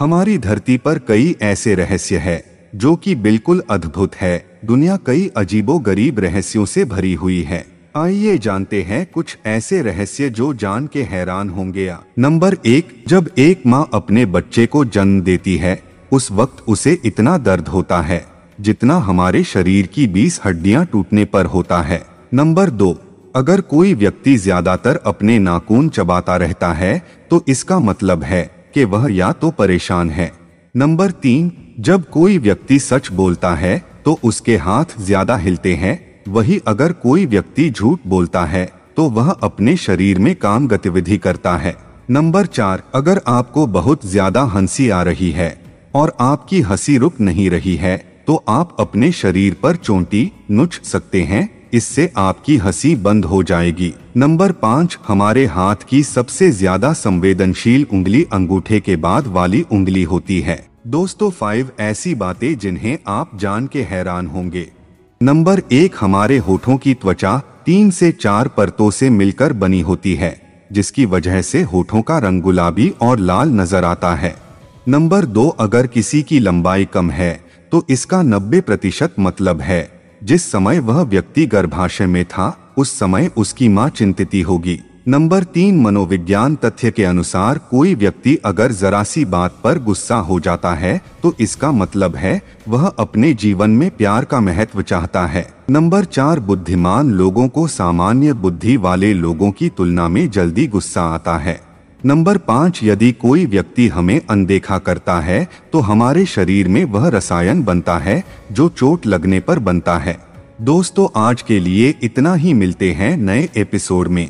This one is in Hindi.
हमारी धरती पर कई ऐसे रहस्य है, जो कि बिल्कुल अद्भुत है। दुनिया कई अजीबो गरीब रहस्यों से भरी हुई है। आइए जानते हैं कुछ ऐसे रहस्य जो जान के हैरान होंगे नंबर एक, जब एक माँ अपने बच्चे को जन्म देती है, उस वक्त उसे इतना दर्द होता है, जितना हमारे शरीर की 20 हड्डियाँ टूटने पर होता है। नंबर दो, अगर कोई व्यक्ति ज़्यादातर अपने नाखून चबाता रहता है तो इसका मतलब है कि वह या तो परेशान है। नंबर तीन, जब कोई व्यक्ति सच बोलता है तो उसके हाथ ज़्यादा हिलते हैं। वही अगर कोई व्यक्ति झूठ बोलता है तो वह अपने शरीर में काम गतिविधि करता है। नंबर चार, अगर आपको बहुत ज़्यादा हँसी आ रही है, और आपकी हँसी रुक नहीं रही है तो आप अपने शरीर पर चोटी नुच सकते हैं। इससे आपकी हँसी बंद हो जाएगी। नंबर पाँच, हमारे हाथ की सबसे ज़्यादा संवेदनशील उंगली अंगूठे के बाद वाली उंगली होती है। दोस्तों फाइव ऐसी बातें जिन्हें आप जान के हैरान होंगे। नंबर एक, हमारे होठों की त्वचा तीन से चार परतों से मिलकर बनी होती है, जिसकी वजह से होठों का रंग गुलाबी और लाल नज़र आता है। नंबर दो, अगर किसी की लंबाई कम है तो इसका 90 प्रतिशत मतलब है। जिस समय वह व्यक्ति गर्भाशय में था, उस समय उसकी माँ चिंतित होगी। नंबर तीन, मनोविज्ञान तथ्य के अनुसार कोई व्यक्ति अगर जरा सी बात पर गुस्सा हो जाता है तो इसका मतलब है, वह अपने जीवन में प्यार का महत्व चाहता है। नंबर चार, बुद्धिमान लोगों को सामान्य बुद्धि वाले लोगों की तुलना में जल्दी गुस्सा आता है। नंबर पाँच, यदि कोई व्यक्ति हमें अनदेखा करता है तो हमारे शरीर में वह रसायन बनता है, जो चोट लगने पर बनता है। दोस्तों, आज के लिए इतना ही मिलते हैं नए एपिसोड में।